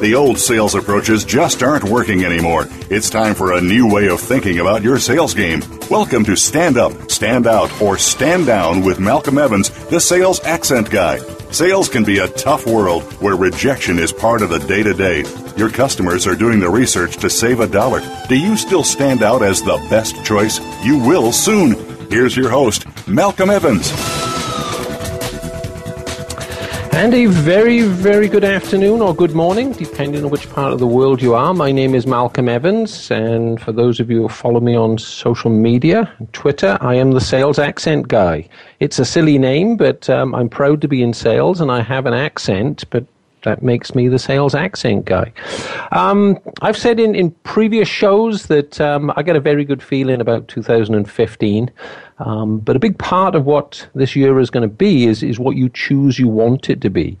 The old sales approaches just aren't working anymore. It's time for a new way of thinking about your sales game. Welcome to Stand Up, Stand Out, or Stand Down with Malcolm Evans, the sales accent guy. Sales can be a tough world where rejection is part of the day to day. Your customers are doing the research to save a dollar. Do you still stand out as the best choice? You will soon. Here's your host, Malcolm Evans. And a very, very good afternoon or good morning, depending on which part of the world you are. My name is Malcolm Evans, and for those of you who follow me on social media, Twitter, I am the sales accent guy. It's a silly name, but um, I'm proud to be in sales, and I have an accent, but that makes me the sales accent guy. Um, I've said in, in previous shows that um, I get a very good feeling about 2015. Um, but a big part of what this year is going to be is, is what you choose you want it to be.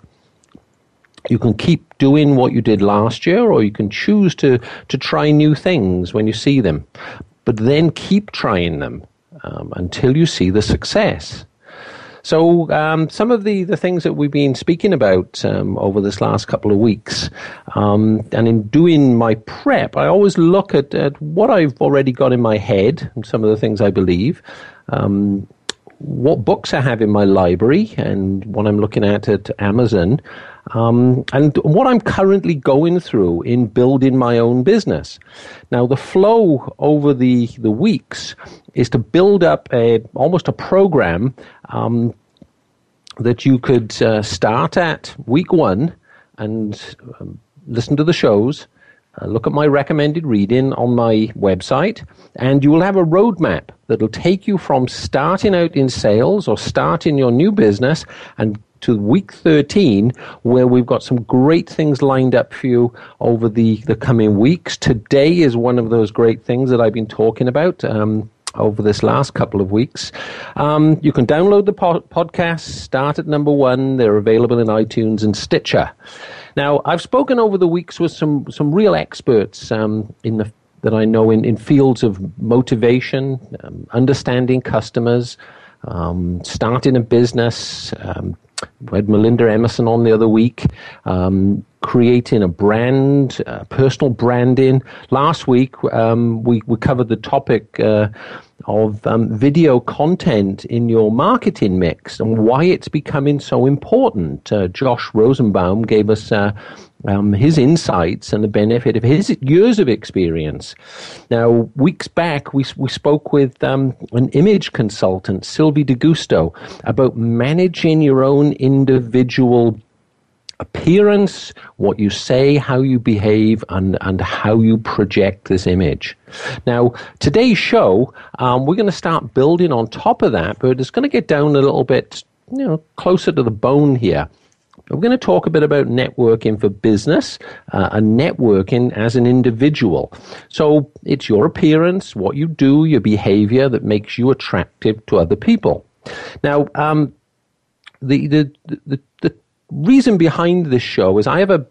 You can keep doing what you did last year, or you can choose to, to try new things when you see them. But then keep trying them um, until you see the success. So, um, some of the, the things that we've been speaking about um, over this last couple of weeks, um, and in doing my prep, I always look at, at what I've already got in my head and some of the things I believe. Um, what books I have in my library and what I'm looking at at Amazon, um, and what I'm currently going through in building my own business. Now, the flow over the, the weeks is to build up a almost a program um, that you could uh, start at week one and um, listen to the shows. Uh, look at my recommended reading on my website, and you will have a roadmap that'll take you from starting out in sales or starting your new business and to week 13, where we've got some great things lined up for you over the, the coming weeks. Today is one of those great things that I've been talking about. Um, over this last couple of weeks. Um, you can download the po- podcast, start at number one. They're available in iTunes and Stitcher. Now, I've spoken over the weeks with some, some real experts um, in the, that I know in, in fields of motivation, um, understanding customers, um, starting a business, um, we had Melinda Emerson on the other week, um, creating a brand, uh, personal branding. Last week, um, we, we covered the topic uh, of um, video content in your marketing mix and why it's becoming so important. Uh, Josh Rosenbaum gave us uh, um, his insights and the benefit of his years of experience. Now, weeks back, we, we spoke with um, an image consultant, Sylvie DeGusto, about managing your own individual appearance, what you say, how you behave, and, and how you project this image. Now, today's show, um, we're going to start building on top of that, but it's going to get down a little bit you know, closer to the bone here. We're going to talk a bit about networking for business uh, and networking as an individual. So it's your appearance, what you do, your behavior that makes you attractive to other people. Now, um, the, the, the, the reason behind this show is I have a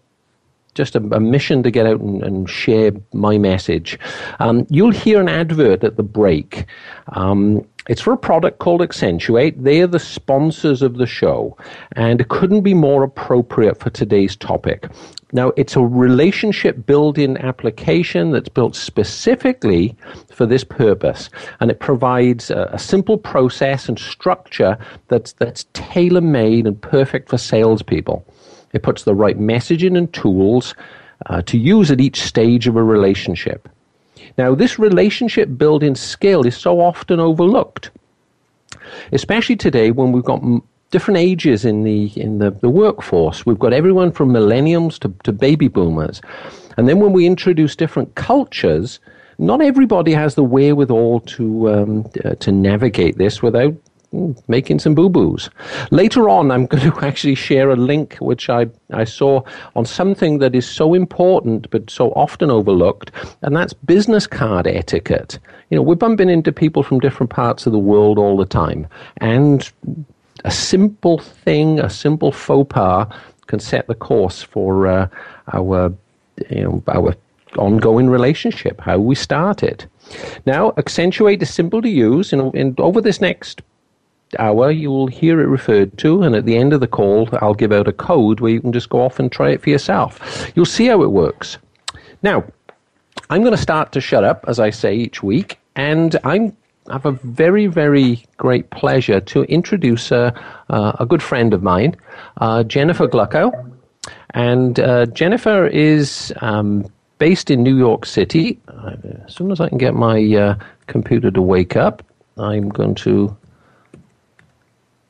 just a, a, mission to get out and, and share my message. Um, you'll hear an advert at the break. Um, it's for a product called Axentuate. They are the sponsors of the show, and it couldn't be more appropriate for today's topic. Now, it's a relationship building application that's built specifically for this purpose, and it provides a, a simple process and structure that's, that's tailor made and perfect for salespeople. It puts the right messaging and tools uh, to use at each stage of a relationship. Now, this relationship building skill is so often overlooked, especially today when we've got different ages in the in the, the workforce. We've got everyone from millennials to, to baby boomers. And then when we introduce different cultures, not everybody has the wherewithal to um, uh, to navigate this without making some boo boos. Later on, I'm going to actually share a link which I, I saw on something that is so important but so often overlooked, and that's business card etiquette. You know, we're bumping into people from different parts of the world all the time, and a simple thing, a simple faux pas, can set the course for uh, our, you know, our ongoing relationship, how we start it. Now, Axentuate is simple to use. Know, and over this next hour, you will hear it referred to, and at the end of the call, I'll give out a code where you can just go off and try it for yourself. You'll see how it works. Now, I'm going to start to shut up, as I say each week, and I'm I have a very, very great pleasure to introduce a, uh, a good friend of mine, uh, Jennifer Gluckow. And uh, Jennifer is um, based in New York City. Uh, as soon as I can get my uh, computer to wake up, I'm going to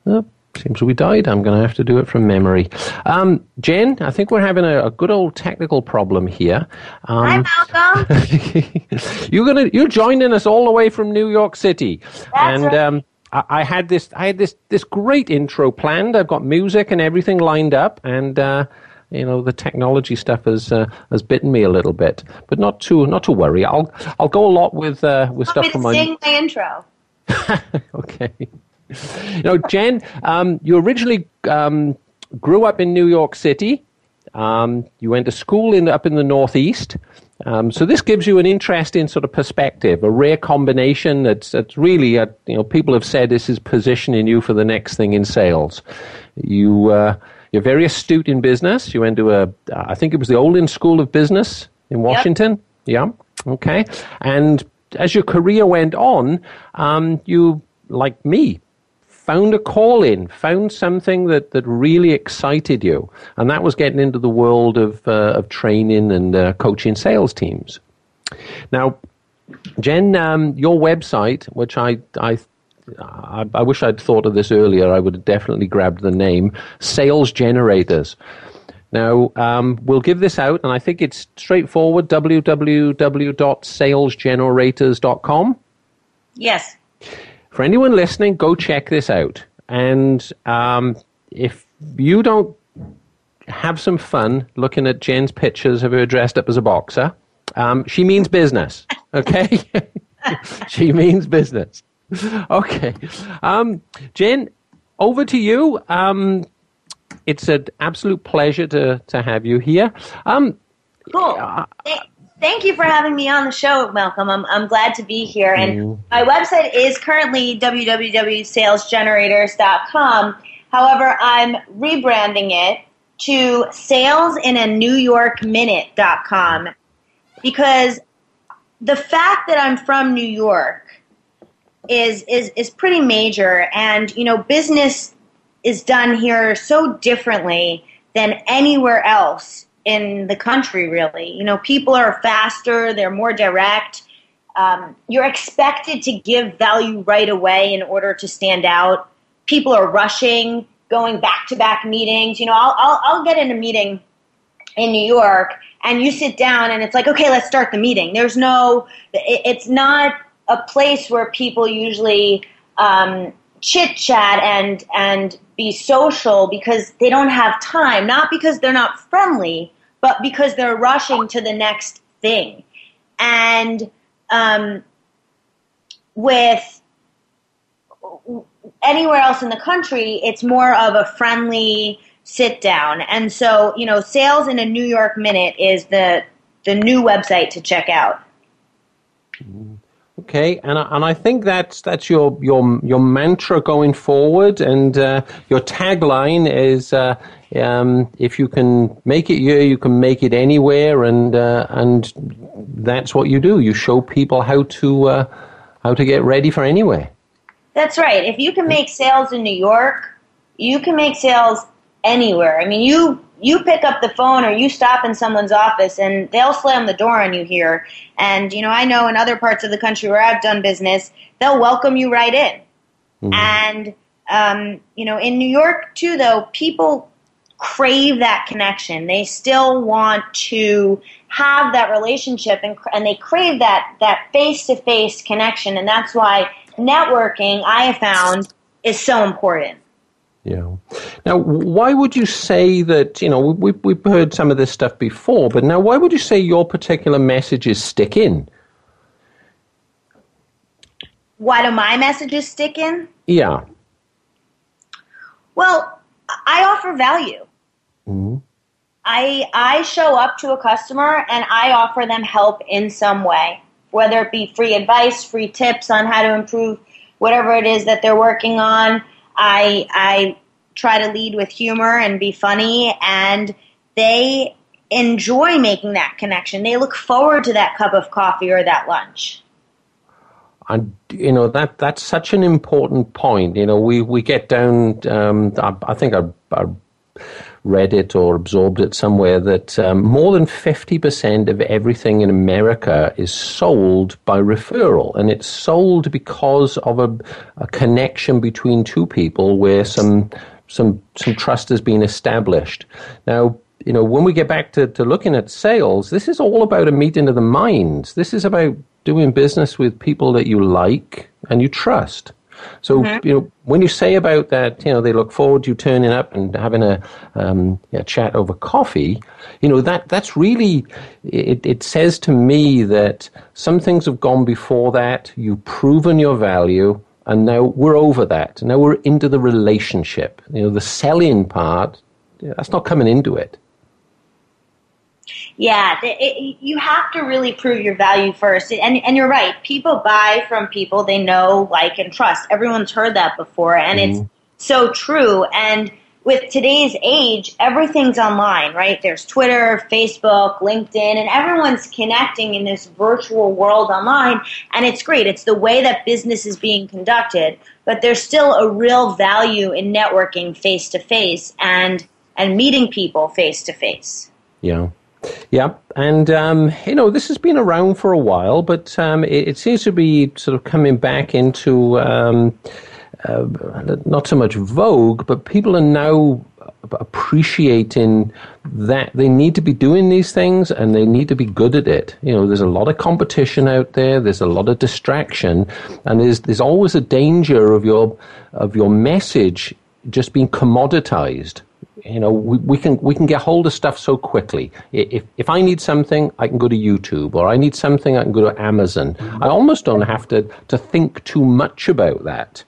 Oh, seems we died. I'm going to have to do it from memory. Um, Jen, I think we're having a, a good old technical problem here. Um, Hi, Malcolm. you're gonna you're joining us all the way from New York City, That's and right. um, I, I had this I had this this great intro planned. I've got music and everything lined up, and. Uh, you know the technology stuff has uh, has bitten me a little bit, but not to not to worry. I'll I'll go a lot with uh, with stuff from my sing my intro? okay. You know, Jen, um, you originally um, grew up in New York City. Um, you went to school in up in the Northeast. Um, so this gives you an interesting sort of perspective, a rare combination. That's, that's really, a, you know, people have said this is positioning you for the next thing in sales. You, uh, you're very astute in business. You went to a, I think it was the Olin School of Business in Washington. Yeah. Okay. And as your career went on, um, you, like me, found a call in, found something that, that really excited you, and that was getting into the world of, uh, of training and uh, coaching sales teams. Now, Jen, um, your website, which I, I, I, I wish I'd thought of this earlier, I would have definitely grabbed the name Sales Generators. Now, um, we'll give this out, and I think it's straightforward www.salesgenerators.com. Yes. For anyone listening, go check this out. And um, if you don't have some fun looking at Jen's pictures of her dressed up as a boxer, um, she means business. Okay? she means business. Okay. Um, Jen, over to you. Um, it's an absolute pleasure to, to have you here. Um, Cool. Th- Thank you for having me on the show, Malcolm. I'm, I'm glad to be here. And my website is currently www.salesgenerators.com. However, I'm rebranding it to salesinanewyorkminute.com because the fact that I'm from New York is is is pretty major and you know business is done here so differently than anywhere else in the country really. You know people are faster they're more direct. Um, you're expected to give value right away in order to stand out. People are rushing going back to back meetings. You know I'll, I'll, I'll get in a meeting in new york and you sit down and it's like okay let's start the meeting. There's no it, it's not a place where people usually um, chit chat and and be social because they don't have time not because they're not friendly but because they're rushing to the next thing. And um, with anywhere else in the country it's more of a friendly sit down and so you know sales in a new york minute is the the new website to check out Okay, and I, and I think that's that's your your your mantra going forward, and uh, your tagline is uh, um, if you can make it here, you can make it anywhere, and uh, and that's what you do. You show people how to uh, how to get ready for anywhere. That's right. If you can make sales in New York, you can make sales anywhere. I mean, you you pick up the phone or you stop in someone's office and they'll slam the door on you here. And you know, I know in other parts of the country where I've done business, they'll welcome you right in. And um, you know, in New York too, though, people crave that connection. They still want to have that relationship and, and they crave that that face-to-face connection and that's why networking I have found is so important. Yeah. Now, why would you say that, you know, we, we've heard some of this stuff before, but now why would you say your particular messages stick in? Why do my messages stick in? Yeah. Well, I offer value. Mm-hmm. I, I show up to a customer and I offer them help in some way, whether it be free advice, free tips on how to improve whatever it is that they're working on. I, I try to lead with humor and be funny, and they enjoy making that connection. They look forward to that cup of coffee or that lunch. And you know that that's such an important point. You know, we we get down. Um, I, I, think I, I read it or absorbed it somewhere that um, more than 50% of everything in America is sold by referral. And it's sold because of a, a connection between two people where some, some, some trust has been established. Now, you know, when we get back to, to looking at sales, this is all about a meeting of the minds. This is about doing business with people that you like and you trust. So mm-hmm. you know when you say about that, you know they look forward to you turning up and having a, um, a chat over coffee. You know that that's really it. It says to me that some things have gone before that. You've proven your value, and now we're over that. Now we're into the relationship. You know the selling part. That's not coming into it. Yeah, it, it, you have to really prove your value first. And, and you're right. People buy from people they know, like, and trust. Everyone's heard that before, and mm-hmm. it's so true. And with today's age, everything's online, right? There's Twitter, Facebook, LinkedIn, and everyone's connecting in this virtual world online. And it's great. It's the way that business is being conducted. But there's still a real value in networking face to face and and meeting people face to face. Yeah. Yeah, and um, you know this has been around for a while, but um, it, it, seems to be sort of coming back into um, uh, not so much vogue, but people are now appreciating that they need to be doing these things and they need to be good at it. You know, there's a lot of competition out there. There's a lot of distraction, and there's there's always a danger of your of your message just being commoditized you know, we, we, can we can get hold of stuff so quickly. If if I need something, I can go to YouTube, or I need something, I can go to Amazon. I almost don't have to to think too much about that.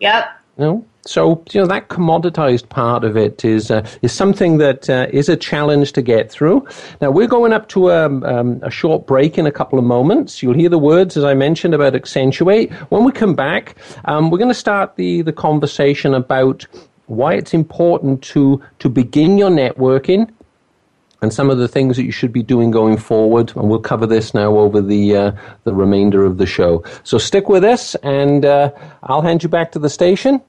Yep. You know? So you know that commoditized part of it is uh, is something that uh, is a challenge to get through. Now we're going up to a, um, um, a short break in a couple of moments. You'll hear the words as I mentioned about axentuate. When we come back, um, we're going to start the the conversation about why it's important to, to begin your networking and some of the things that you should be doing going forward. And we'll cover this now over the, uh, the remainder of the show. So stick with us, and uh, I'll hand you back to the station.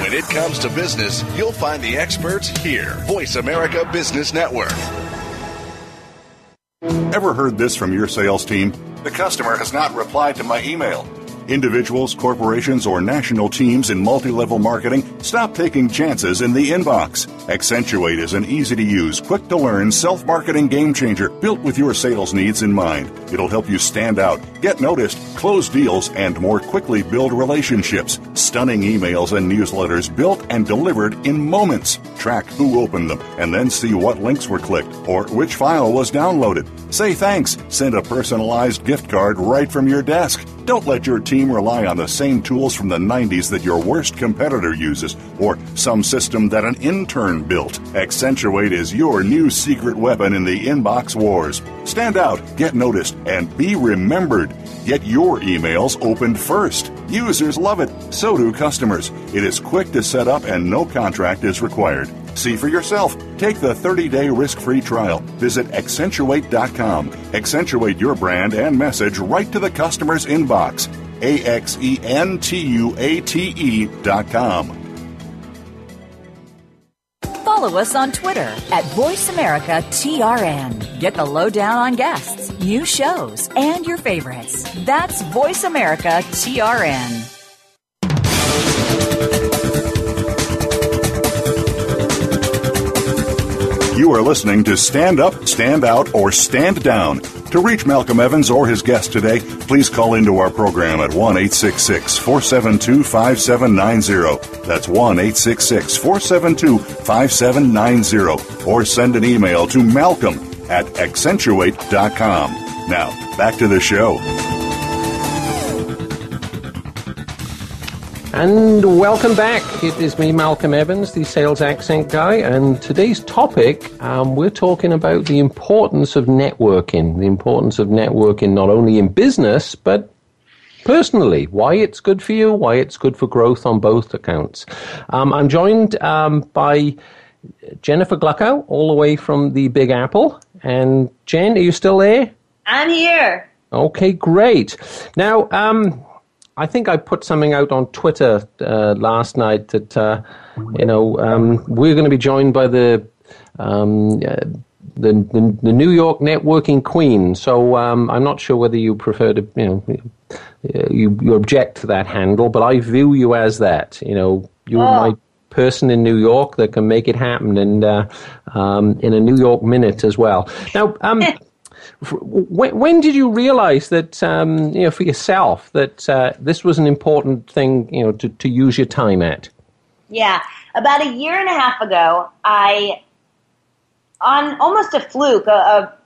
When it comes to business, you'll find the experts here. Voice America Business Network. Ever heard this from your sales team? The customer has not replied to my email. Individuals, corporations, or national teams in multi level marketing, stop taking chances in the inbox. Axentuate is an easy to use, quick to learn self marketing game changer built with your sales needs in mind. It'll help you stand out, get noticed, close deals, and more quickly build relationships. Stunning emails and newsletters built and delivered in moments. Track who opened them and then see what links were clicked or which file was downloaded. Say thanks. Send a personalized gift card right from your desk. Don't let your team rely on the same tools from the 90s that your worst competitor uses or some system that an intern built. Axentuate is your new secret weapon in the inbox wars. Stand out, get noticed, and be remembered. Get your emails opened first. Users love it. So do customers. It is quick to set up and no contract is required. See for yourself. Take the 30 day risk free trial. Visit axentuate.com. Accentuate your brand and message right to the customer's inbox. A X E N T U A T E.com. follow us on Twitter at VoiceAmericaTRN. Get the lowdown on guests, new shows, and your favorites. That's VoiceAmericaTRN. You are listening to Stand Up, Stand Out, or Stand Down. To reach Malcolm Evans or his guest today, please call into our program at 1 472 5790. That's 1 472 5790. Or send an email to malcolm at axentuate.com. Now, back to the show. And welcome back. It is me, Malcolm Evans, the sales accent guy. And today's topic, um, we're talking about the importance of networking, the importance of networking not only in business, but personally, why it's good for you, why it's good for growth on both accounts. Um, I'm joined um, by Jennifer Gluckow, all the way from the Big Apple. And Jen, are you still there? I'm here. Okay, great. Now, um, I think I put something out on Twitter uh, last night that uh, you know um, we're going to be joined by the, um, uh, the, the, the New York networking queen. So um, I'm not sure whether you prefer to you know you, you object to that handle, but I view you as that. You know, you're oh. my person in New York that can make it happen, and uh, um, in a New York minute as well. Now. When, when did you realize that, um, you know, for yourself, that uh, this was an important thing, you know, to, to use your time at? Yeah, about a year and a half ago, I, on almost a fluke, a,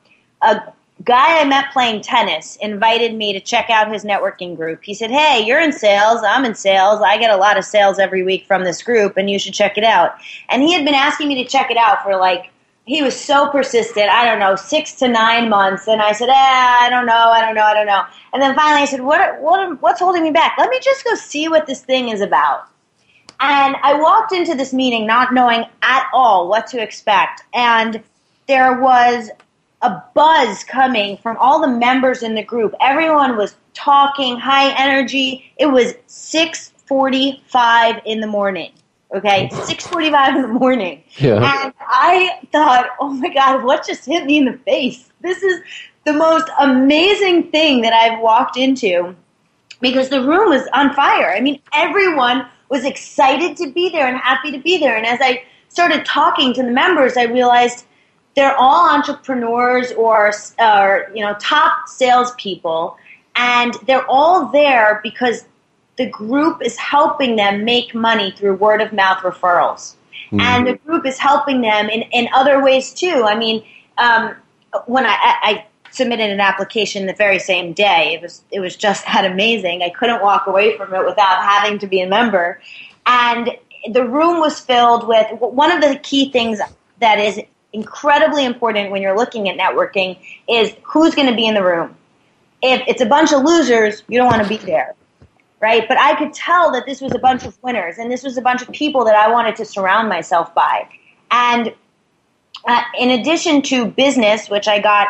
a, a guy I met playing tennis invited me to check out his networking group. He said, Hey, you're in sales. I'm in sales. I get a lot of sales every week from this group, and you should check it out. And he had been asking me to check it out for like he was so persistent. I don't know, six to nine months, and I said, eh, I don't know, I don't know, I don't know. And then finally, I said, what, what, what's holding me back? Let me just go see what this thing is about. And I walked into this meeting not knowing at all what to expect, and there was a buzz coming from all the members in the group. Everyone was talking, high energy. It was 6:45 in the morning. Okay, 6:45 in the morning, yeah. and I thought, oh my god, what just hit me in the face? This is the most amazing thing that I've walked into because the room was on fire. I mean, everyone was excited to be there and happy to be there. And as I started talking to the members, I realized they're all entrepreneurs or, or you know top salespeople, and they're all there because the group is helping them make money through word of mouth referrals. Mm-hmm. And the group is helping them in, in other ways too. I mean, um, when I, I submitted an application the very same day, it was it was just that amazing. I couldn't walk away from it without having to be a member. And the room was filled with one of the key things that is incredibly important when you're looking at networking is who's going to be in the room. If it's a bunch of losers, you don't want to be there right? But I could tell that this was a bunch of winners and this was a bunch of people that I wanted to surround myself by. And uh, in addition to business, which I got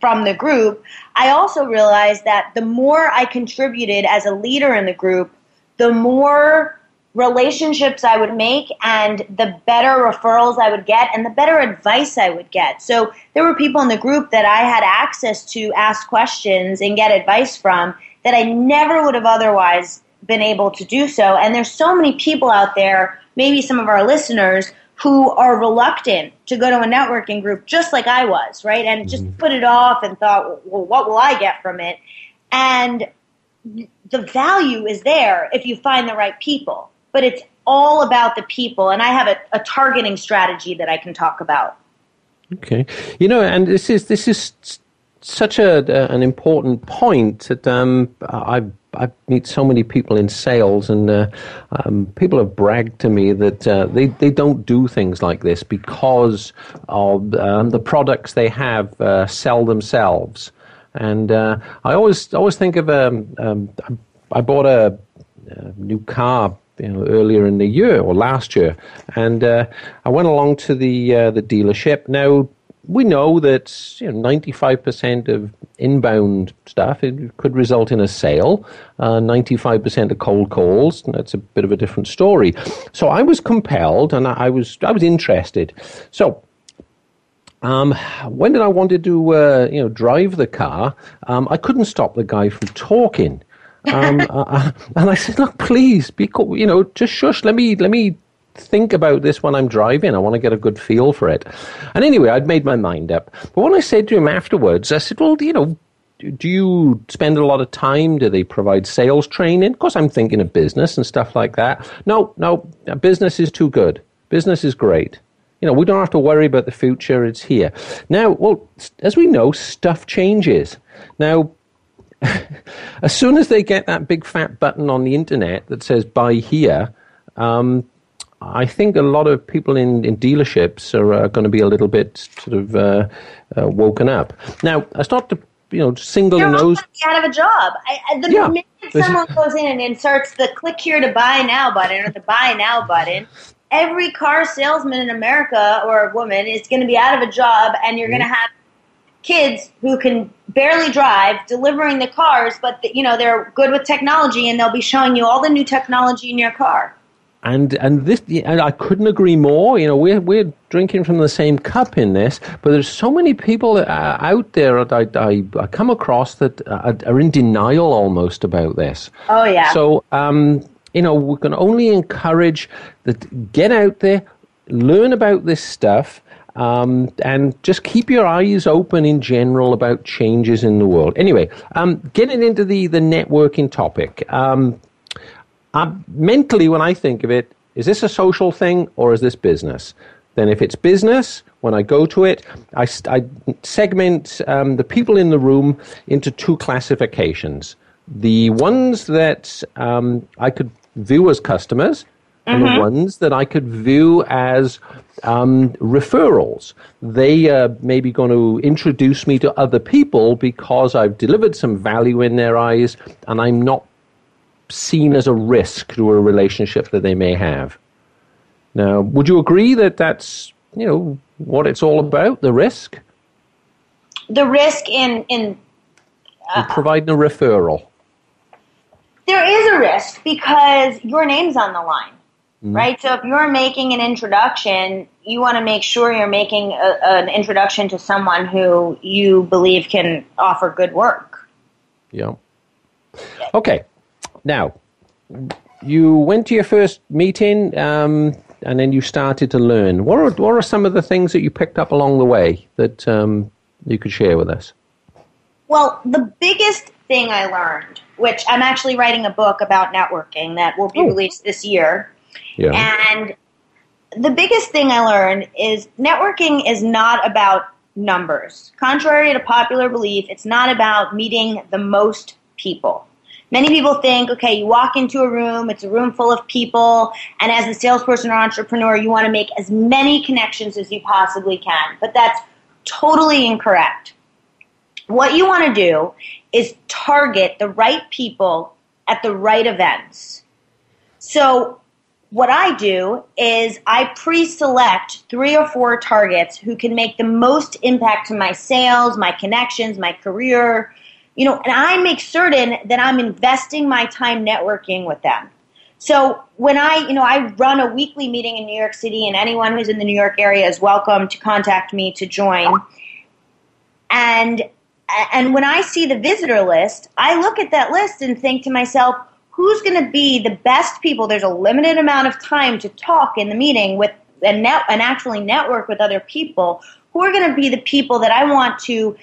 from the group, I also realized that the more I contributed as a leader in the group, the more relationships I would make and the better referrals I would get and the better advice I would get. So there were people in the group that I had access to ask questions and get advice from that I never would have otherwise been able to do so. And there's so many people out there, maybe some of our listeners, who are reluctant to go to a networking group just like I was, right? And just mm-hmm. put it off and thought, well, what will I get from it? And the value is there if you find the right people, but it's all about the people. And I have a, a targeting strategy that I can talk about. Okay, you know, and this is this is such a, an important point that um, I I meet so many people in sales, and uh, um, people have bragged to me that uh, they they don't do things like this because of um, the products they have uh, sell themselves. And uh, I always always think of um, um, I bought a, a new car you know, earlier in the year or last year, and uh, I went along to the uh, the dealership. Now we know that you know, 95% of inbound stuff it could result in a sale. Uh, 95% of cold calls. That's a bit of a different story. So I was compelled, and I was I was interested. So. Um, when did I want to uh, you know drive the car? Um, I couldn't stop the guy from talking. Um, uh, uh, and I said, "Look, please, be co- you know, just shush. Let me let me think about this when I'm driving. I want to get a good feel for it. And anyway, I'd made my mind up. But when I said to him afterwards, I said, well, you know, do you spend a lot of time? Do they provide sales training? Of course, I'm thinking of business and stuff like that. No, no, business is too good. Business is great. You know, we don't have to worry about the future. It's here. Now, well, as we know, stuff changes. Now, as soon as they get that big fat button on the internet that says buy here, um, I think a lot of people in, in dealerships are uh, going to be a little bit sort of uh, uh, woken up. Now, it's not to you know single nose. out of a job. I, the yeah. minute someone goes in and inserts the "click here to buy now" button or the "buy now" button, every car salesman in America or a woman is going to be out of a job, and you're mm-hmm. going to have kids who can barely drive delivering the cars, but the, you know they're good with technology, and they'll be showing you all the new technology in your car and and this and I couldn't agree more. You know, we're we're drinking from the same cup in this, but there's so many people uh, out there that I, I, I come across that are, are, in denial almost about this. Oh yeah. So um, you know, we can only encourage that get out there, learn about this stuff. Um, and just keep your eyes open in general about changes in the world. Anyway, um, getting into the, the networking topic. Um, mentally, when I think of it, is this a social thing or is this business? Then, if it's business, when I go to it, I, I segment um, the people in the room into two classifications. The ones that um, I could view as customers, and mm-hmm. the ones that I could view as um, referrals. They uh, may be going to introduce me to other people because I've delivered some value in their eyes and I'm not seen as a risk to a relationship that they may have. Now, would you agree that that's you know what it's all about? The risk. The risk in in uh, providing a referral. There is a risk because your name's on the line, mm. right? So if you're making an introduction, you want to make sure you're making a, an introduction to someone who you believe can offer good work. Yeah. Okay. Now, you went to your first meeting um, and then you started to learn. What are, what are some of the things that you picked up along the way that um, you could share with us? Well, the biggest thing I learned, which I'm actually writing a book about networking that will be oh. released this year. Yeah. And the biggest thing I learned is networking is not about numbers. Contrary to popular belief, it's not about meeting the most people. Many people think, okay, you walk into a room, it's a room full of people, and as a salesperson or entrepreneur, you want to make as many connections as you possibly can. But that's totally incorrect. What you want to do is target the right people at the right events. So, what I do is I pre select three or four targets who can make the most impact to my sales, my connections, my career, you know, and I make certain that I'm investing my time networking with them. So when I, you know, I run a weekly meeting in New York City, and anyone who's in the New York area is welcome to contact me to join. And and when I see the visitor list, I look at that list and think to myself, who's going to be the best people? There's a limited amount of time to talk in the meeting with and net and actually network with other people. Who are going to be the people that I want to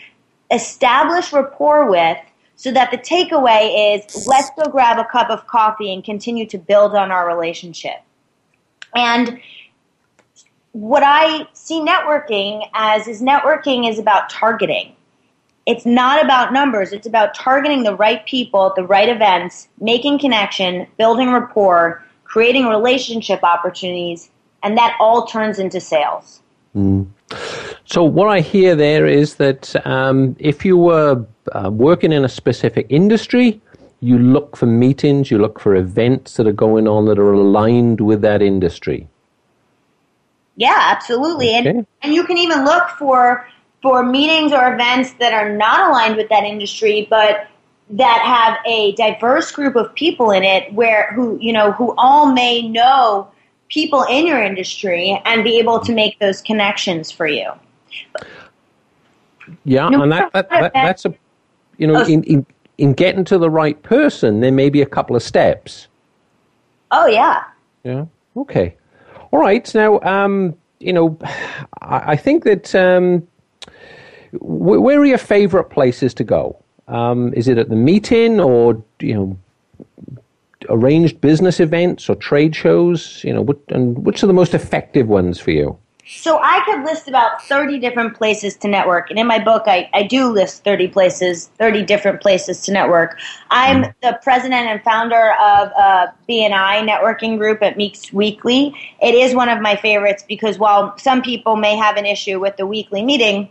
establish rapport with so that the takeaway is let's go grab a cup of coffee and continue to build on our relationship. And what I see networking as is networking is about targeting. It's not about numbers, it's about targeting the right people at the right events, making connection, building rapport, creating relationship opportunities, and that all turns into sales. Mm. So what I hear there is that um, if you were uh, working in a specific industry, you look for meetings, you look for events that are going on that are aligned with that industry. Yeah, absolutely. Okay. And and you can even look for for meetings or events that are not aligned with that industry, but that have a diverse group of people in it where who you know who all may know people in your industry and be able to make those connections for you. Yeah, and that, that, that, that's a you know oh, in, in in getting to the right person, there may be a couple of steps. Oh yeah. Yeah. Okay. All right. Now, um, you know, I, I think that um, where are your favorite places to go? Um, is it at the meeting or you know arranged business events or trade shows? You know, what, and which are the most effective ones for you? So I could list about 30 different places to network. And in my book, I, I do list 30 places, 30 different places to network. I'm mm. the president and founder of a BNI networking group at Meeks Weekly. It is one of my favorites because while some people may have an issue with the weekly meeting,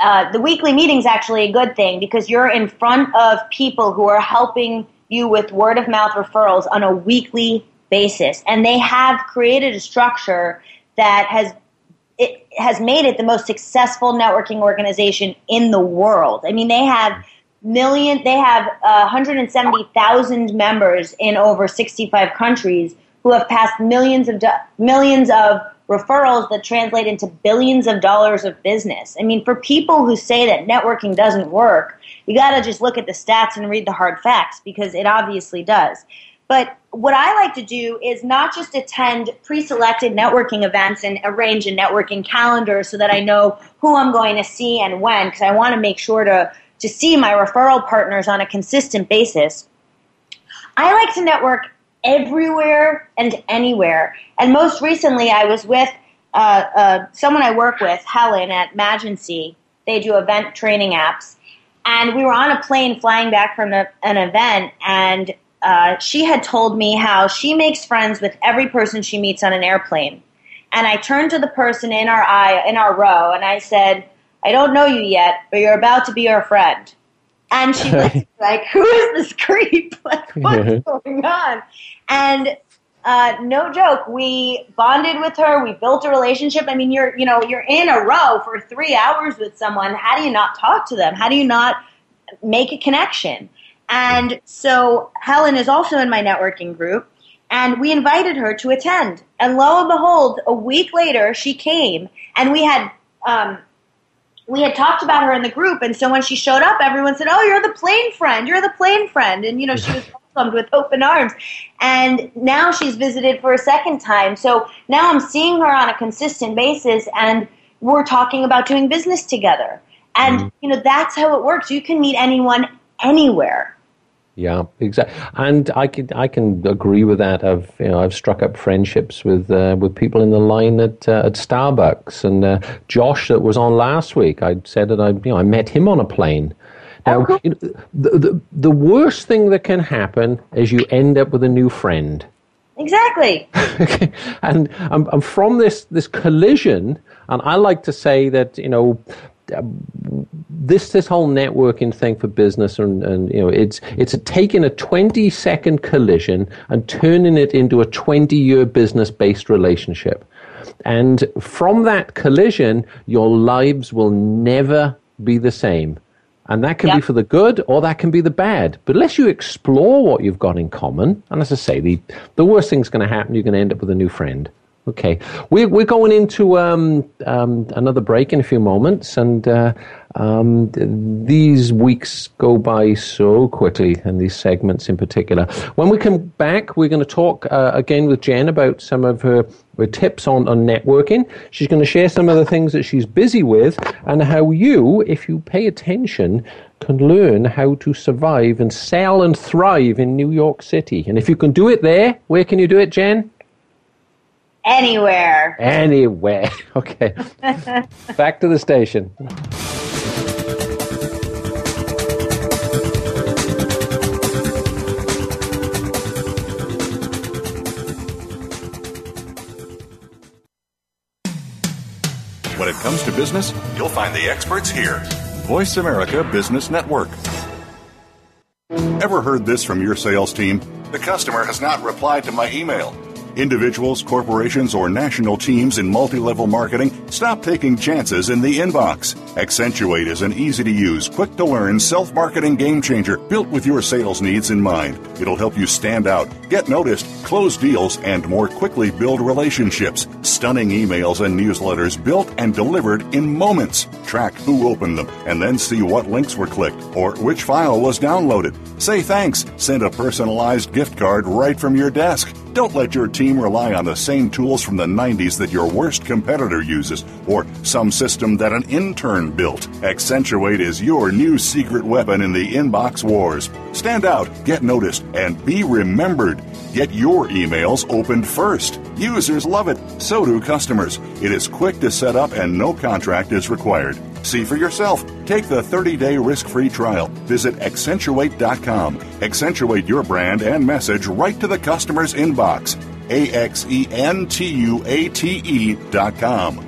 uh, the weekly meeting is actually a good thing because you're in front of people who are helping you with word of mouth referrals on a weekly basis. And they have created a structure that has it has made it the most successful networking organization in the world. I mean, they have million, they have uh, 170,000 members in over 65 countries who have passed millions of do- millions of referrals that translate into billions of dollars of business. I mean, for people who say that networking doesn't work, you got to just look at the stats and read the hard facts because it obviously does. But what I like to do is not just attend pre selected networking events and arrange a networking calendar so that I know who I'm going to see and when, because I want to make sure to, to see my referral partners on a consistent basis. I like to network everywhere and anywhere. And most recently, I was with uh, uh, someone I work with, Helen at Magency. They do event training apps. And we were on a plane flying back from a, an event, and uh, she had told me how she makes friends with every person she meets on an airplane. And I turned to the person in our eye, in our row, and I said, "I don't know you yet, but you're about to be our friend." And she was like, "Who is this creep? Like, what's going on?" And uh, no joke, we bonded with her. We built a relationship. I mean, you're you know you're in a row for three hours with someone. How do you not talk to them? How do you not make a connection? And so Helen is also in my networking group, and we invited her to attend. And lo and behold, a week later, she came, and we had um, we had talked about her in the group. And so when she showed up, everyone said, "Oh, you're the plane friend. You're the plane friend." And you know, she was welcomed with open arms. And now she's visited for a second time. So now I'm seeing her on a consistent basis, and we're talking about doing business together. And mm-hmm. you know, that's how it works. You can meet anyone anywhere. Yeah, exactly. And I can I can agree with that. I've you know I've struck up friendships with uh, with people in the line at uh, at Starbucks and uh, Josh that was on last week. I said that I you know I met him on a plane. Now, oh, you know, the, the the worst thing that can happen is you end up with a new friend. Exactly. and um, and from this this collision, and I like to say that you know this this whole networking thing for business and, and you know it's it's taking a 20 second collision and turning it into a 20 year business based relationship and from that collision your lives will never be the same and that can yep. be for the good or that can be the bad. But unless you explore what you've got in common, and as I say, the, the worst thing's going to happen, you're going to end up with a new friend. Okay, we're we're going into um, um, another break in a few moments, and uh, um, these weeks go by so quickly, and these segments in particular. When we come back, we're going to talk uh, again with Jen about some of her, her tips on, on networking. She's going to share some of the things that she's busy with, and how you, if you pay attention, can learn how to survive and sell and thrive in New York City. And if you can do it there, where can you do it, Jen? Anywhere. Anywhere. Okay. Back to the station. When it comes to business, you'll find the experts here. Voice America Business Network. Ever heard this from your sales team? The customer has not replied to my email. Individuals, corporations, or national teams in multi level marketing, stop taking chances in the inbox. Axentuate is an easy to use, quick to learn self marketing game changer built with your sales needs in mind. It'll help you stand out, get noticed, close deals, and more quickly build relationships. Stunning emails and newsletters built and delivered in moments. Track who opened them and then see what links were clicked or which file was downloaded. Say thanks. Send a personalized gift card right from your desk. Don't let your team rely on the same tools from the 90s that your worst competitor uses or some system that an intern built. Axentuate is your new secret weapon in the inbox wars. Stand out, get noticed, and be remembered. Get your emails opened first. Users love it. So do customers. It is quick to set up and no contract is required. See for yourself. Take the 30-day risk-free trial. Visit axentuate.com. Axentuate your brand and message right to the customer's inbox. A-X-E-N-T-U-A-T-E dot com.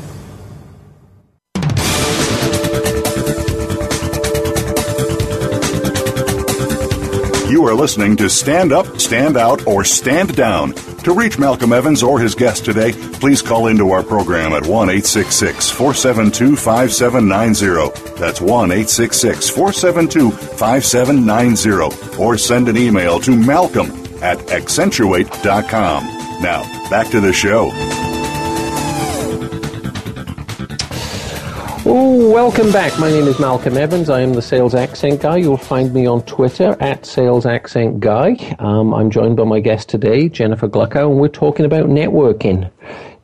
You are listening to Stand Up, Stand Out, or Stand Down. To reach Malcolm Evans or his guest today, please call into our program at 1 472 5790. That's 1 472 5790. Or send an email to malcolm at axentuate.com. Now, back to the show. Welcome back. My name is Malcolm Evans. I am the Sales Accent Guy. You'll find me on Twitter at Sales Accent Guy. Um, I'm joined by my guest today, Jennifer Gluckow, and we're talking about networking.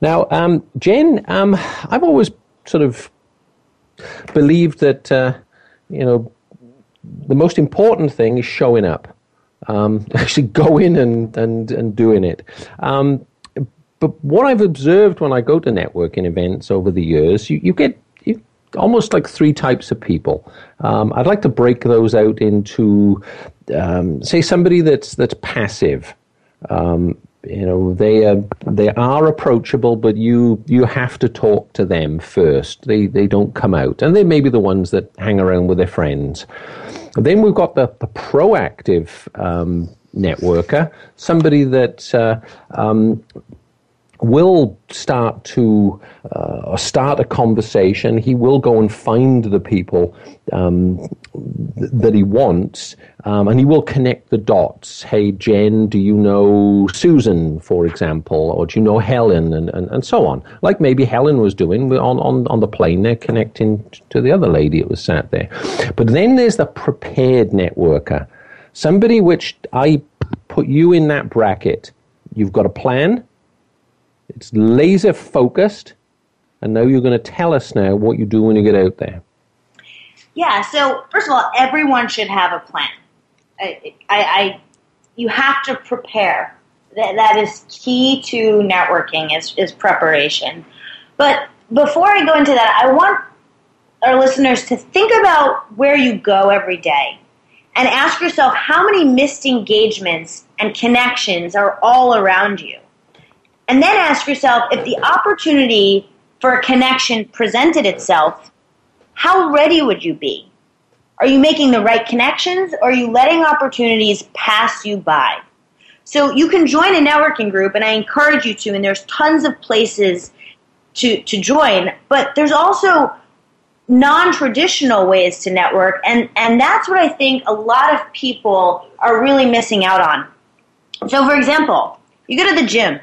Now, um, Jen, um, I've always sort of believed that, uh, you know, the most important thing is showing up. Um, actually going and, and, and doing it. Um, but what I've observed when I go to networking events over the years, you, you get almost like three types of people. Um, I'd like to break those out into, um, say, somebody that's that's passive. Um, you know, they are they are approachable, but you you have to talk to them first. They they don't come out, and they may be the ones that hang around with their friends. then we've got the, the proactive um, networker, somebody that uh, um, will start to uh, start a conversation. He will go and find the people um, th- that he wants, um, and he will connect the dots. Hey, Jen, do you know Susan, for example, or do you know Helen, and, and, and so on. Like maybe Helen was doing on, on, on the plane there, connecting to the other lady that was sat there. But then there's the prepared networker, somebody which I put you in that bracket. You've got a plan it's laser focused. And now you're going to tell us now what you do when you get out there. Yeah. So first of all, everyone should have a plan. I, I, I you have to prepare. That, that is key to networking is, is preparation. But before I go into that, I want our listeners to think about where you go every day and ask yourself how many missed engagements and connections are all around you. And then ask yourself if the opportunity for a connection presented itself, how ready would you be? Are you making the right connections or are you letting opportunities pass you by? So you can join a networking group and I encourage you to and there's tons of places to to join, but there's also non-traditional ways to network and and that's what I think a lot of people are really missing out on. So for example, you go to the gym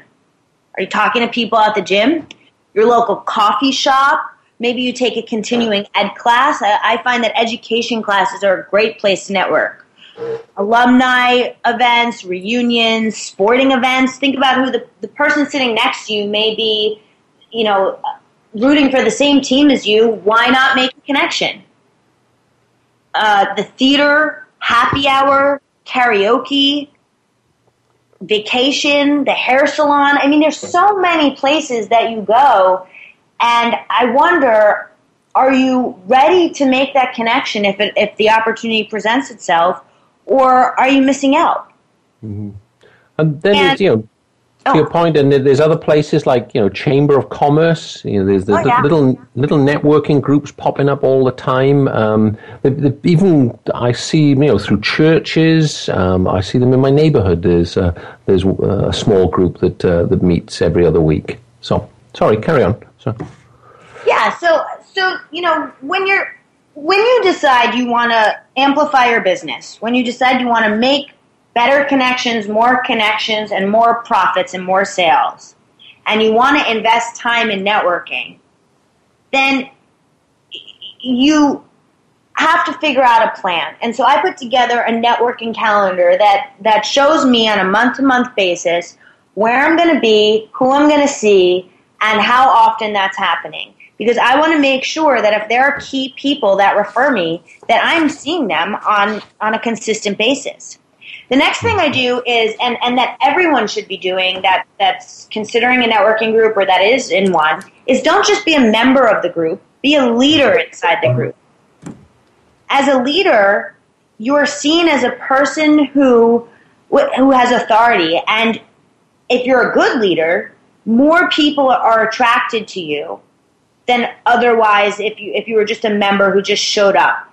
are you talking to people at the gym? Your local coffee shop? Maybe you take a continuing ed class. I, I find that education classes are a great place to network. Alumni events, reunions, sporting events. Think about who the, the person sitting next to you may be, you know, rooting for the same team as you. Why not make a connection? Uh, the theater, happy hour, karaoke, vacation, the hair salon. I mean, there's so many places that you go, and I wonder, are you ready to make that connection if it, if the opportunity presents itself, or are you missing out? Mm-hmm. And then and, you know, to your point, and there's other places like you know Chamber of Commerce. You know, there's the, Oh, yeah. little little networking groups popping up all the time. Um, the, the, even I see you know through churches. Um, I see them in my neighborhood. There's uh, there's a small group that uh, that meets every other week. So sorry, carry on. So Yeah, so so you know when you're when you decide you want to amplify your business, when you decide you want to make better connections, more connections, and more profits and more sales, and you want to invest time in networking, then you have to figure out a plan. And so I put together a networking calendar that, that shows me on a month to month basis where I'm going to be, who I'm going to see, and how often that's happening. Because I want to make sure that if there are key people that refer me, that I'm seeing them on, on a consistent basis. The next thing I do is, and, and that everyone should be doing that, that's considering a networking group or that is in one, is don't just be a member of the group, be a leader inside the group. As a leader, you're seen as a person who, who has authority. And if you're a good leader, more people are attracted to you than otherwise if you, if you were just a member who just showed up.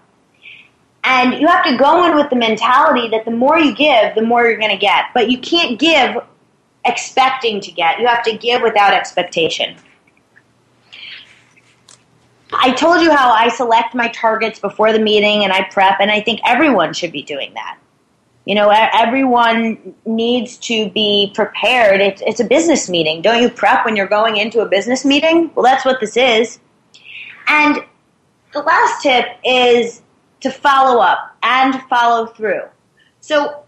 And you have to go in with the mentality that the more you give, the more you're going to get. But you can't give expecting to get. You have to give without expectation. I told you how I select my targets before the meeting and I prep, and I think everyone should be doing that. You know, everyone needs to be prepared. It's, it's a business meeting. Don't you prep when you're going into a business meeting? Well, that's what this is. And the last tip is to follow up and follow through. So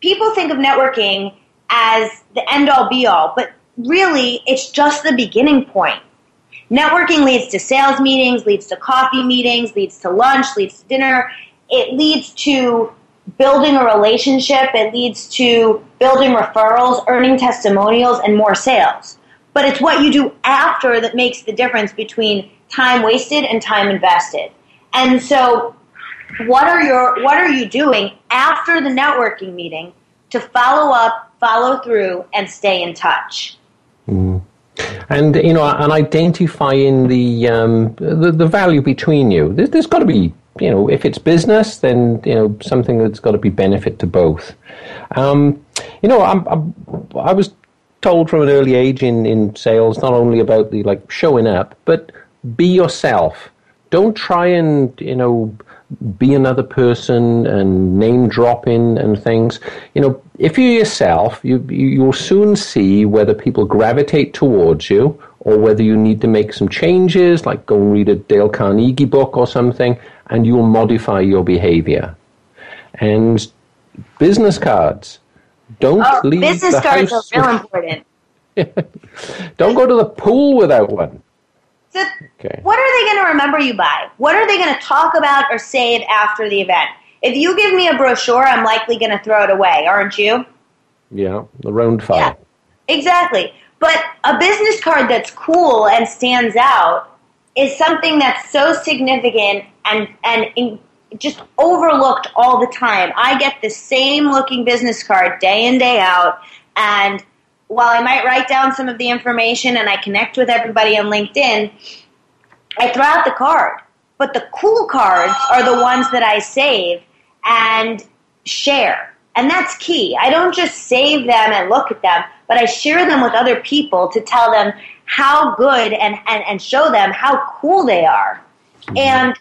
people think of networking as the end all be all, but really it's just the beginning point. Networking leads to sales meetings, leads to coffee meetings, leads to lunch, leads to dinner. It leads to building a relationship, it leads to building referrals, earning testimonials, and more sales. But it's what you do after that makes the difference between time wasted and time invested. And so what are your what are you doing after the networking meeting to follow up, follow through, and stay in touch? and you know, and identifying the um, the, the value between you. There's, there's got to be you know, if it's business, then you know something that's got to be benefit to both. Um, you know, I'm, I'm, I was told from an early age in, in sales not only about the like showing up, but be yourself. Don't try and you know be another person and name dropping and things. You know, if you're yourself, you you'll soon see whether people gravitate towards you or whether you need to make some changes, like go and read a Dale Carnegie book or something, and you'll modify your behavior. And business cards. Don't Oh, leave business the cards house are real important. Don't go to the pool without one. So, Okay. what are they going to remember you by? What are they going to talk about or save after the event? If you give me a brochure, I'm likely going to throw it away, aren't you? Yeah, the round file. Yeah, exactly. But a business card that's cool and stands out is something that's so significant and and in, just overlooked all the time. I get the same looking business card day in day out, and while I might write down some of the information and I connect with everybody on LinkedIn, I throw out the card. But the cool cards are the ones that I save and share. And that's key. I don't just save them and look at them, but I share them with other people to tell them how good and, and, and show them how cool they are. Mm-hmm. And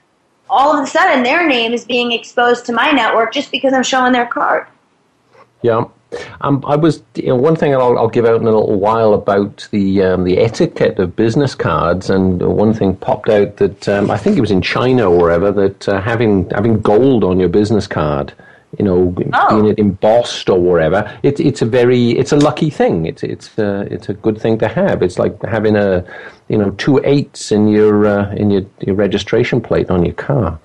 all of a sudden, their name is being exposed to my network just because I'm showing their card. Yeah. Um, I was you know, one thing I'll, I'll give out in a little while about the um, the etiquette of business cards, and one thing popped out that um, I think it was in China or wherever that uh, having having gold on your business card, you know, Oh. being it embossed or wherever, it's it's a very it's a lucky thing. It's it's uh, it's a good thing to have. It's like having a you know two eights in your uh, in your, your registration plate on your car.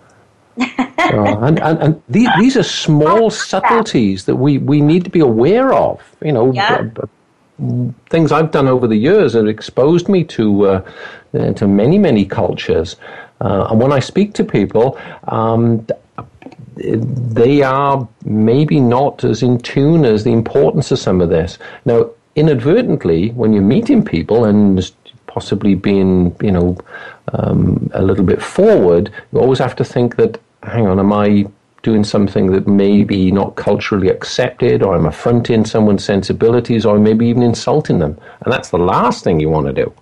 Uh, and and, and these, these are small subtleties that we, we need to be aware of. You know, Yeah. uh, uh, things I've done over the years have exposed me to uh, to many many cultures. Uh, and when I speak to people, um, they are maybe not as in tune as the importance of some of this. Now, inadvertently, when you're meeting people and possibly being, you know, um, a little bit forward, you always have to think that, hang on, am I doing something that may be not culturally accepted, or I'm affronting someone's sensibilities, or maybe even insulting them? And that's the last thing you want to do.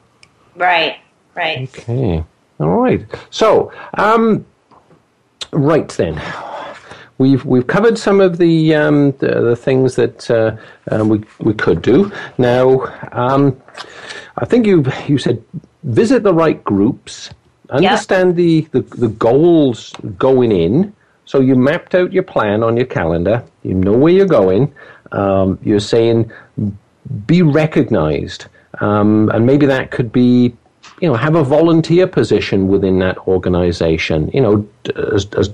Right, right. Okay. All right. So, um, right then. We've, we've covered some of the, um, the, the, things that uh, uh, we, we could do. Now, um, I think you, you said visit the right groups, understand yep. the, the, the goals going in. So you mapped out your plan on your calendar, you know where you're going. Um, you're saying be recognized. Um, and maybe that could be you know, have a volunteer position within that organization. You know, as, as,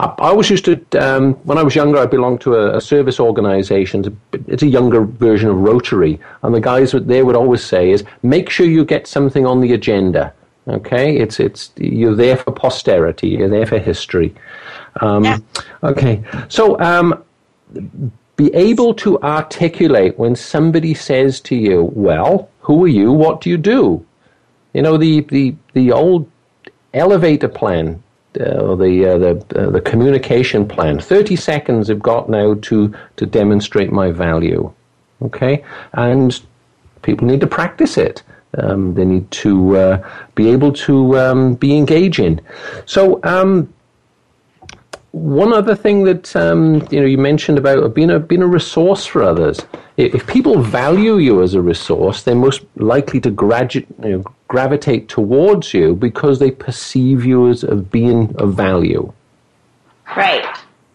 I always used to, um, when I was younger, I belonged to a, a, service organization. It's a younger version of Rotary. And the guys there would always say is, make sure you get something on the agenda. Okay? It's, it's, you're there for posterity. You're there for history. Um, yeah. Okay. So, um, be able to articulate when somebody says to you, well, who are you? What do you do? You know, the, the, the old elevator plan, uh, the, uh, the, uh, the communication plan, 30 seconds I've got now to, to demonstrate my value. Okay? And people need to practice it. Um, they need to uh, be able to um, be engaging. So, um, one other thing that um, you know you mentioned about being a being a resource for others. If people value you as a resource, they're most likely to gradu- you know, gravitate towards you because they perceive you as of being of value. Right.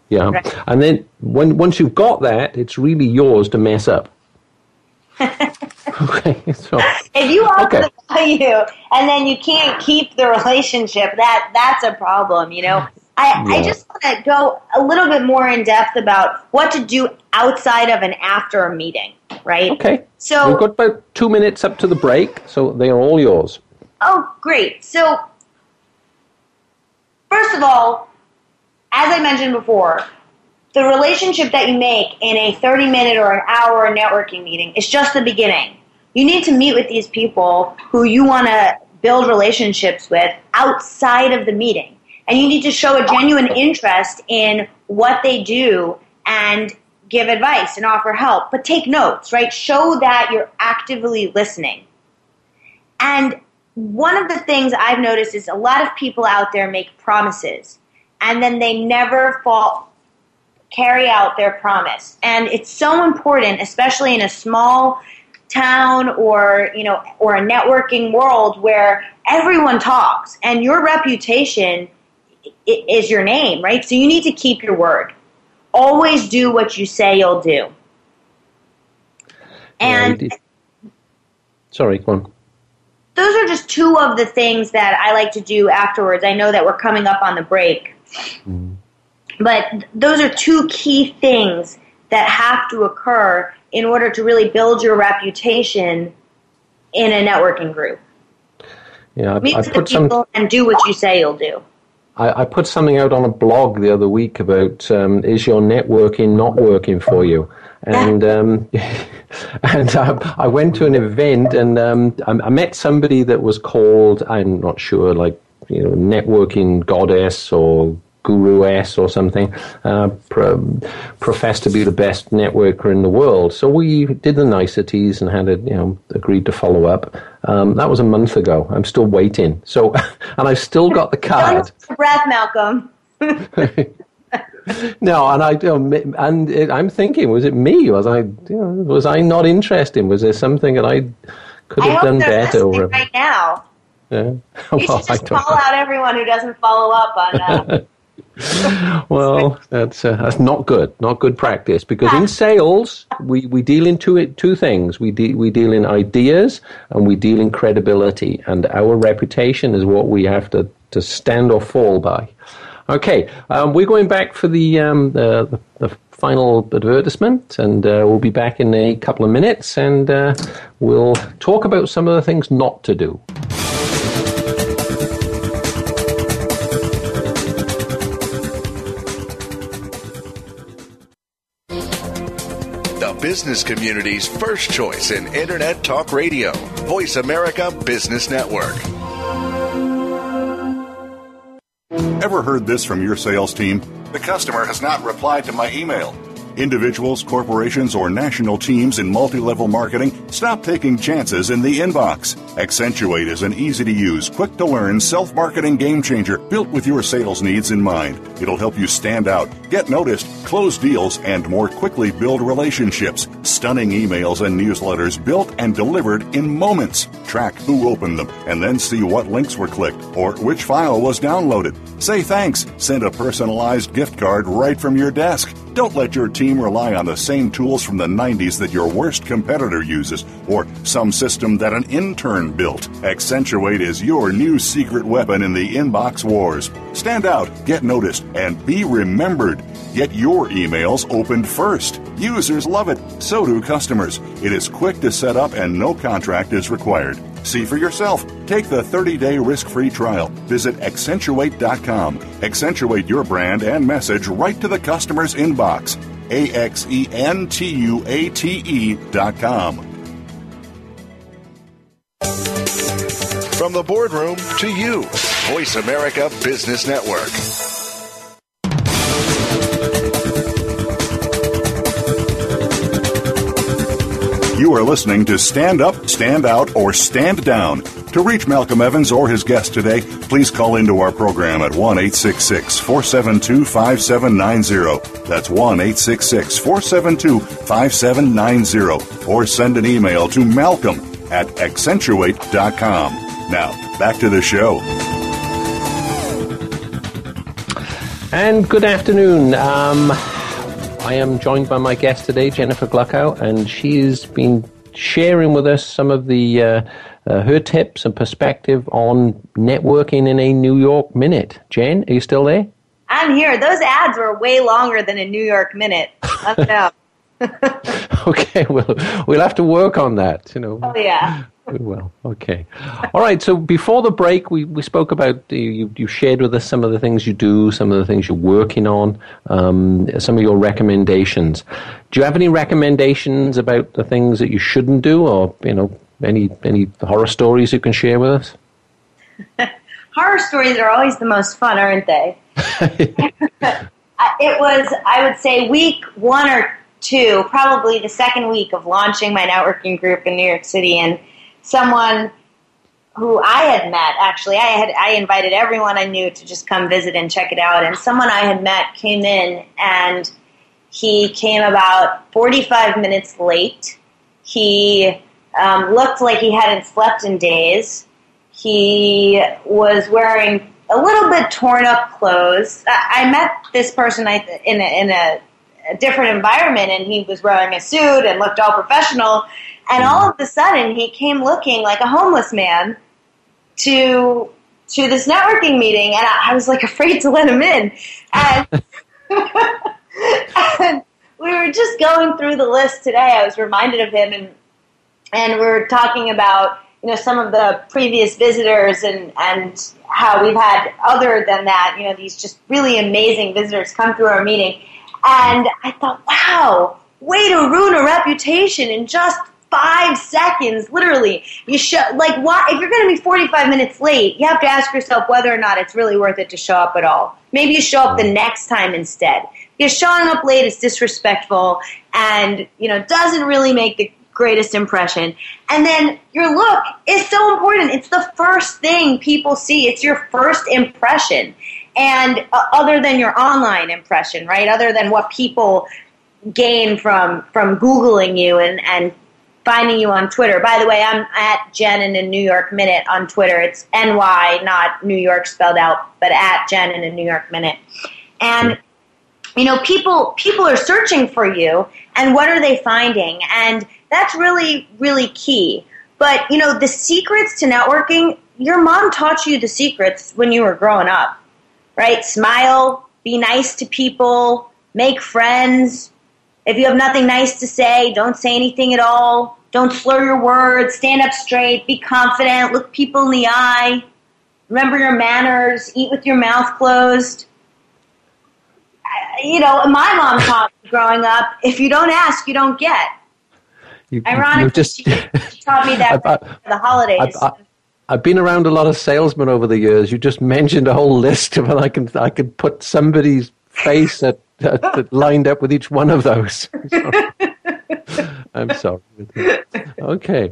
Yeah, right. and then when once you've got that, it's really yours to mess up. okay, so if you offer okay. the value and then you can't keep the relationship, that that's a problem. You know, I, yeah. I just want to go a little bit more in depth about what to do outside of and after a meeting, right? Okay. So we've got about two minutes up to the break, so they are all yours. Oh, great. So, first of all, as I mentioned before, the relationship that you make in a 30 minute or an hour networking meeting is just the beginning. You need to meet with these people who you want to build relationships with outside of the meeting and you need to show a genuine interest in what they do and give advice and offer help, but take notes, right? Show that you're actively listening. And one of the things I've noticed is a lot of people out there make promises and then they never fall carry out their promise. And it's so important, especially in a small town or, you know, or a networking world where everyone talks and your reputation is your name, right? So you need to keep your word. Always do what you say you'll do. And yeah, sorry, go on. Those are just two of the things that I like to do afterwards. I know that we're coming up on the break. Mm. But those are two key things that have to occur in order to really build your reputation in a networking group. Yeah, I, Meet I the people some... and do what you say you'll do. I, I, put something out on a blog the other week about um, is your networking not working for you? And um, and um, I went to an event and um, I, I, met somebody that was called I'm not sure like you know networking goddess or Guru S or something, uh, pro- professed to be the best networker in the world. So we did the niceties and had it, you know, agreed to follow up. Um, that was a month ago. I'm still waiting. So, and I've still got the card. breath, Malcolm. no, and I and it, I'm thinking, was it me? Was I, you know, was I not interested? Was there something that I could have done better? right now. Yeah. You well, should just call out everyone who doesn't follow up on. Uh, well, that's uh, that's not good, not good practice. Because in sales, we, we deal in two two things. We de- we deal in ideas and we deal in credibility, and our reputation is what we have to, to stand or fall by. Okay, um, we're going back for the, um, the, the, the final advertisement, and uh, we'll be back in a couple of minutes, and uh, we'll talk about some of the things not to do. Business community's first choice in Internet Talk Radio. Voice America Business Network. Ever heard this from your sales team? The customer has not replied to my email. Individuals, corporations, or national teams in multi level marketing, stop taking chances in the inbox. Axentuate is an easy to use, quick to learn self marketing game changer built with your sales needs in mind. It'll help you stand out, get noticed, close deals, and more quickly build relationships. Stunning emails and newsletters built and delivered in moments. Track who opened them and then see what links were clicked or which file was downloaded. Say thanks. Send a personalized gift card right from your desk. Don't let your team rely on the same tools from the 90s that your worst competitor uses or some system that an intern built. Axentuate is your new secret weapon in the inbox wars. Stand out, get noticed, and be remembered. Get your emails opened first. Users love it, so do customers. It is quick to set up and no contract is required. See for yourself. Take the 30 day risk free trial. Visit axentuate.com. Axentuate your brand and message right to the customer's inbox. A X E N T U A T E dot com. From the boardroom to you, Voice America Business Network. You are listening to Stand Up, Stand Out, or Stand Down. To reach Malcolm Evans or his guest today, please call into our program at 1 866 472 5790. That's 1 866 472 5790. Or send an email to malcolm at axentuate.com. Now, back to the show. And good afternoon. Um, I am joined by my guest today, Jennifer Gluckow, and she's been sharing with us some of the uh, uh, her tips and perspective on networking in a New York minute. Jen, are you still there? I'm here. Those ads were way longer than a New York minute. okay, well, we'll have to work on that. You know. Oh yeah. Well, okay. All right. So before the break, we, we spoke about you, you shared with us some of the things you do, some of the things you're working on, um, some of your recommendations. Do you have any recommendations about the things that you shouldn't do, or you know, any any horror stories you can share with us? horror stories are always the most fun, aren't they? it was, I would say, week one or two, probably the second week of launching my networking group in New York City, and someone who I had met actually. I had I invited everyone I knew to just come visit and check it out and someone I had met came in and he came about 45 minutes late. He um, looked like he hadn't slept in days. He was wearing a little bit torn up clothes. I, I met this person in a, in a, a different environment and he was wearing a suit and looked all professional and mm-hmm. all of a sudden, he came looking like a homeless man to to this networking meeting, and I, I was like afraid to let him in. And, and we were just going through the list today. I was reminded of him, and and we were talking about you know some of the previous visitors and and how we've had other than that you know these just really amazing visitors come through our meeting and i thought wow way to ruin a reputation in just five seconds, literally. You show like why if you're going to be 45 minutes late, you have to ask yourself whether or not it's really worth it to show up at all. Maybe you show up the next time instead. Because showing up late is disrespectful and you know doesn't really make the greatest impression. And then your look is so important. It's the first thing people see. It's your first impression. And uh, other than your online impression, right? Other than what people gain from from googling you and and finding you on Twitter. By the way, I'm at Jen in a New York Minute on Twitter. It's NY, not New York spelled out, but at Jen in a New York Minute. And you know, people people are searching for you, and what are they finding? And that's really really key. But you know, the secrets to networking. Your mom taught you the secrets when you were growing up, right? Smile, be nice to people, make friends, if you have nothing nice to say, don't say anything at all. Don't slur your words. Stand up straight. Be confident. Look people in the eye. Remember your manners. Eat with your mouth closed. you know, my mom taught me growing up: if you don't ask, you don't get. You, Ironically, just, she, she taught me that I- I- for the holidays. I, I've been around a lot of salesmen over the years. You just mentioned a whole list of, and I can I could put somebody's face at, that lined up with each one of those. I'm sorry. Okay,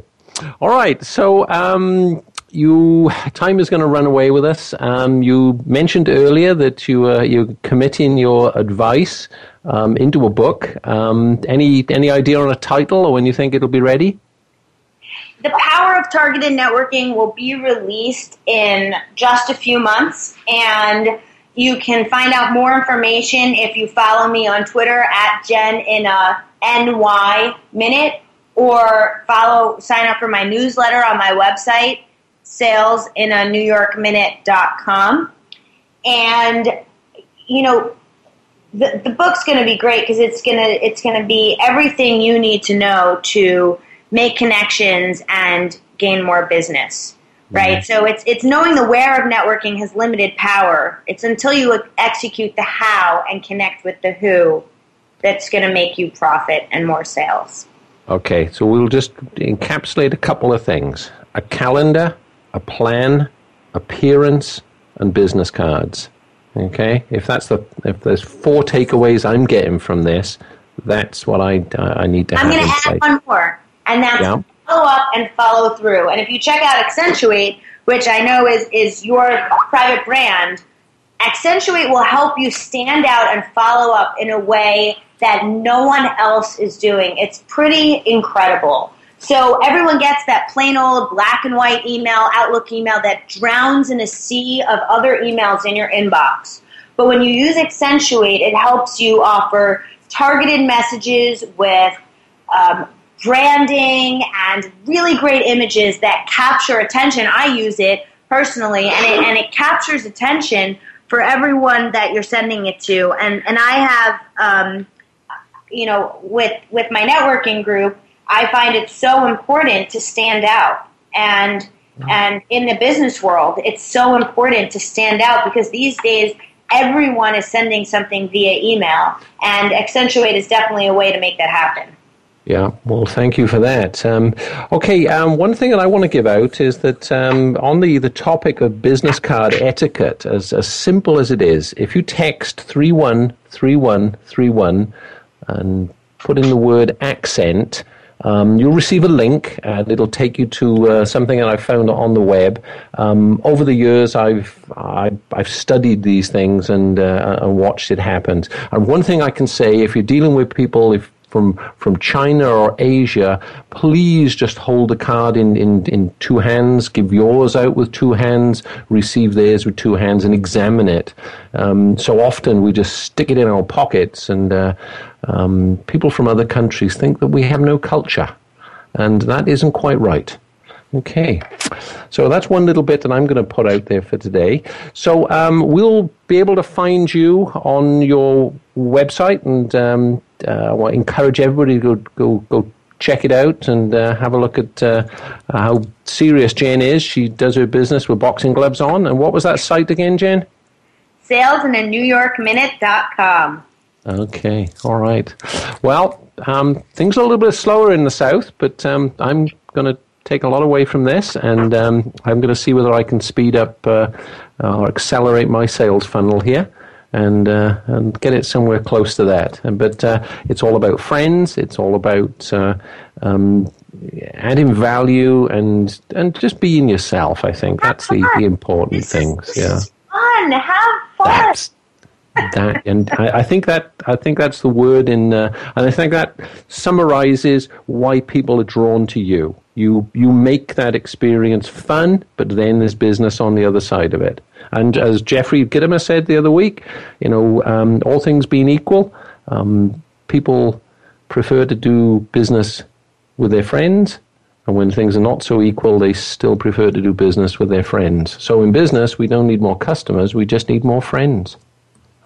all right. So um, you time is going to run away with us. Um, you mentioned earlier that you uh, you're committing your advice um, into a book. Um, any any idea on a title or when you think it'll be ready? the power of targeted networking will be released in just a few months and you can find out more information if you follow me on twitter at jen in a ny minute or follow sign up for my newsletter on my website sales in a new york minute.com and you know the, the book's going to be great because it's going to it's going to be everything you need to know to make connections and gain more business right. So it's it's knowing the where of networking has limited power. It's until you execute the how and connect with the who that's going to make you profit and more sales. Okay, so we'll just encapsulate a couple of things. A calendar, a plan, appearance, and business cards. Okay, if that's the if there's four takeaways I'm getting from this, that's what I I need to i'm have going in to add one more and that's Yeah. Up and follow through. And if you check out axentuate which i know is is your private brand axentuate will help you stand out and follow up in a way that no one else is doing. It's pretty incredible. So everyone gets that plain old black and white email outlook email that drowns in a sea of other emails in your inbox. But when you use axentuate it helps you offer targeted messages with um, branding and really great images that capture attention. I use it personally, and it, and it captures attention for everyone that you're sending it to. And and I have, um, you know, with with my networking group, I find it so important to stand out. And and in the business world, it's so important to stand out because these days everyone is sending something via email, and Axentuate is definitely a way to make that happen. Yeah, well, thank you for that. Um, okay, um, one thing that I want to give out is that um, on the, the topic of business card etiquette, as, as simple as it is, if you text 313131 and put in the word accent, um, you'll receive a link and it'll take you to uh, something that I found on the web. Um, over the years, I've, I've, I've studied these things and, uh, and watched it happen. And one thing I can say, if you're dealing with people, if from from China or Asia, please just hold the card in, in, in two hands, give yours out with two hands, receive theirs with two hands, and examine it. Um, so often we just stick it in our pockets, and uh, um, people from other countries think that we have no culture, and that isn't quite right. Okay, so that's one little bit that I'm going to put out there for today. So um, we'll be able to find you on your website, and um, I want to encourage everybody to go go, go check it out and uh, have a look at uh, how serious Jen is. She does her business with boxing gloves on. And what was that site again, Jen? Sales in a New York Minute.com. Okay, all right. Well, um, things are a little bit slower in the south, but um, I'm going to take a lot away from this, and um, I'm going to see whether I can speed up uh, or accelerate my sales funnel here. And uh, and get it somewhere close to that. But uh, it's all about friends. It's all about uh, um, adding value and and just being yourself. I think that's the, the important This is- things. this Yeah is fun. Have fun. that's that and I, I think that I think that's the word in uh, and I think that summarizes why people are drawn to you. You you make that experience fun, but then there's business on the other side of it. And as Jeffrey Gitomer said the other week, you know, um, all things being equal, um, people prefer to do business with their friends and when things are not so equal, they still prefer to do business with their friends. So in business, we don't need more customers, we just need more friends.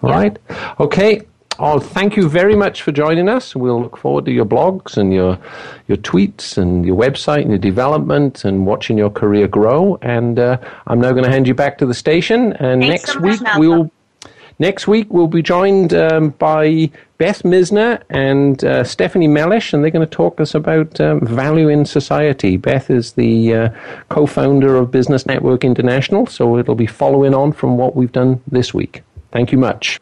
All right? Okay. Oh, thank you very much for joining us. We'll look forward to your blogs and your your tweets and your website and your development and watching your career grow. And uh, I'm now going to hand you back to the station. And Thanks next so week Malcolm. we'll Next week, we'll be joined um, by Beth Misner and uh, Stephanie Mellish, and they're going to talk us about um, value in society. Beth is the uh, co founder of Business Network International, so it'll be following on from what we've done this week. Thank you much.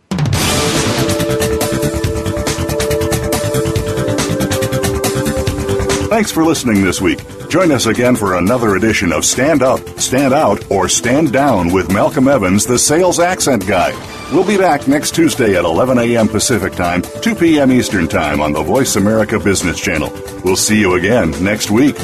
Thanks for listening this week. Join us again for another edition of Stand Up, Stand Out, or Stand Down with Malcolm Evans, the Sales Accent Guy. We'll be back next Tuesday at 11 a.m. Pacific Time, 2 p.m. Eastern Time on the Voice America Business Channel. We'll see you again next week.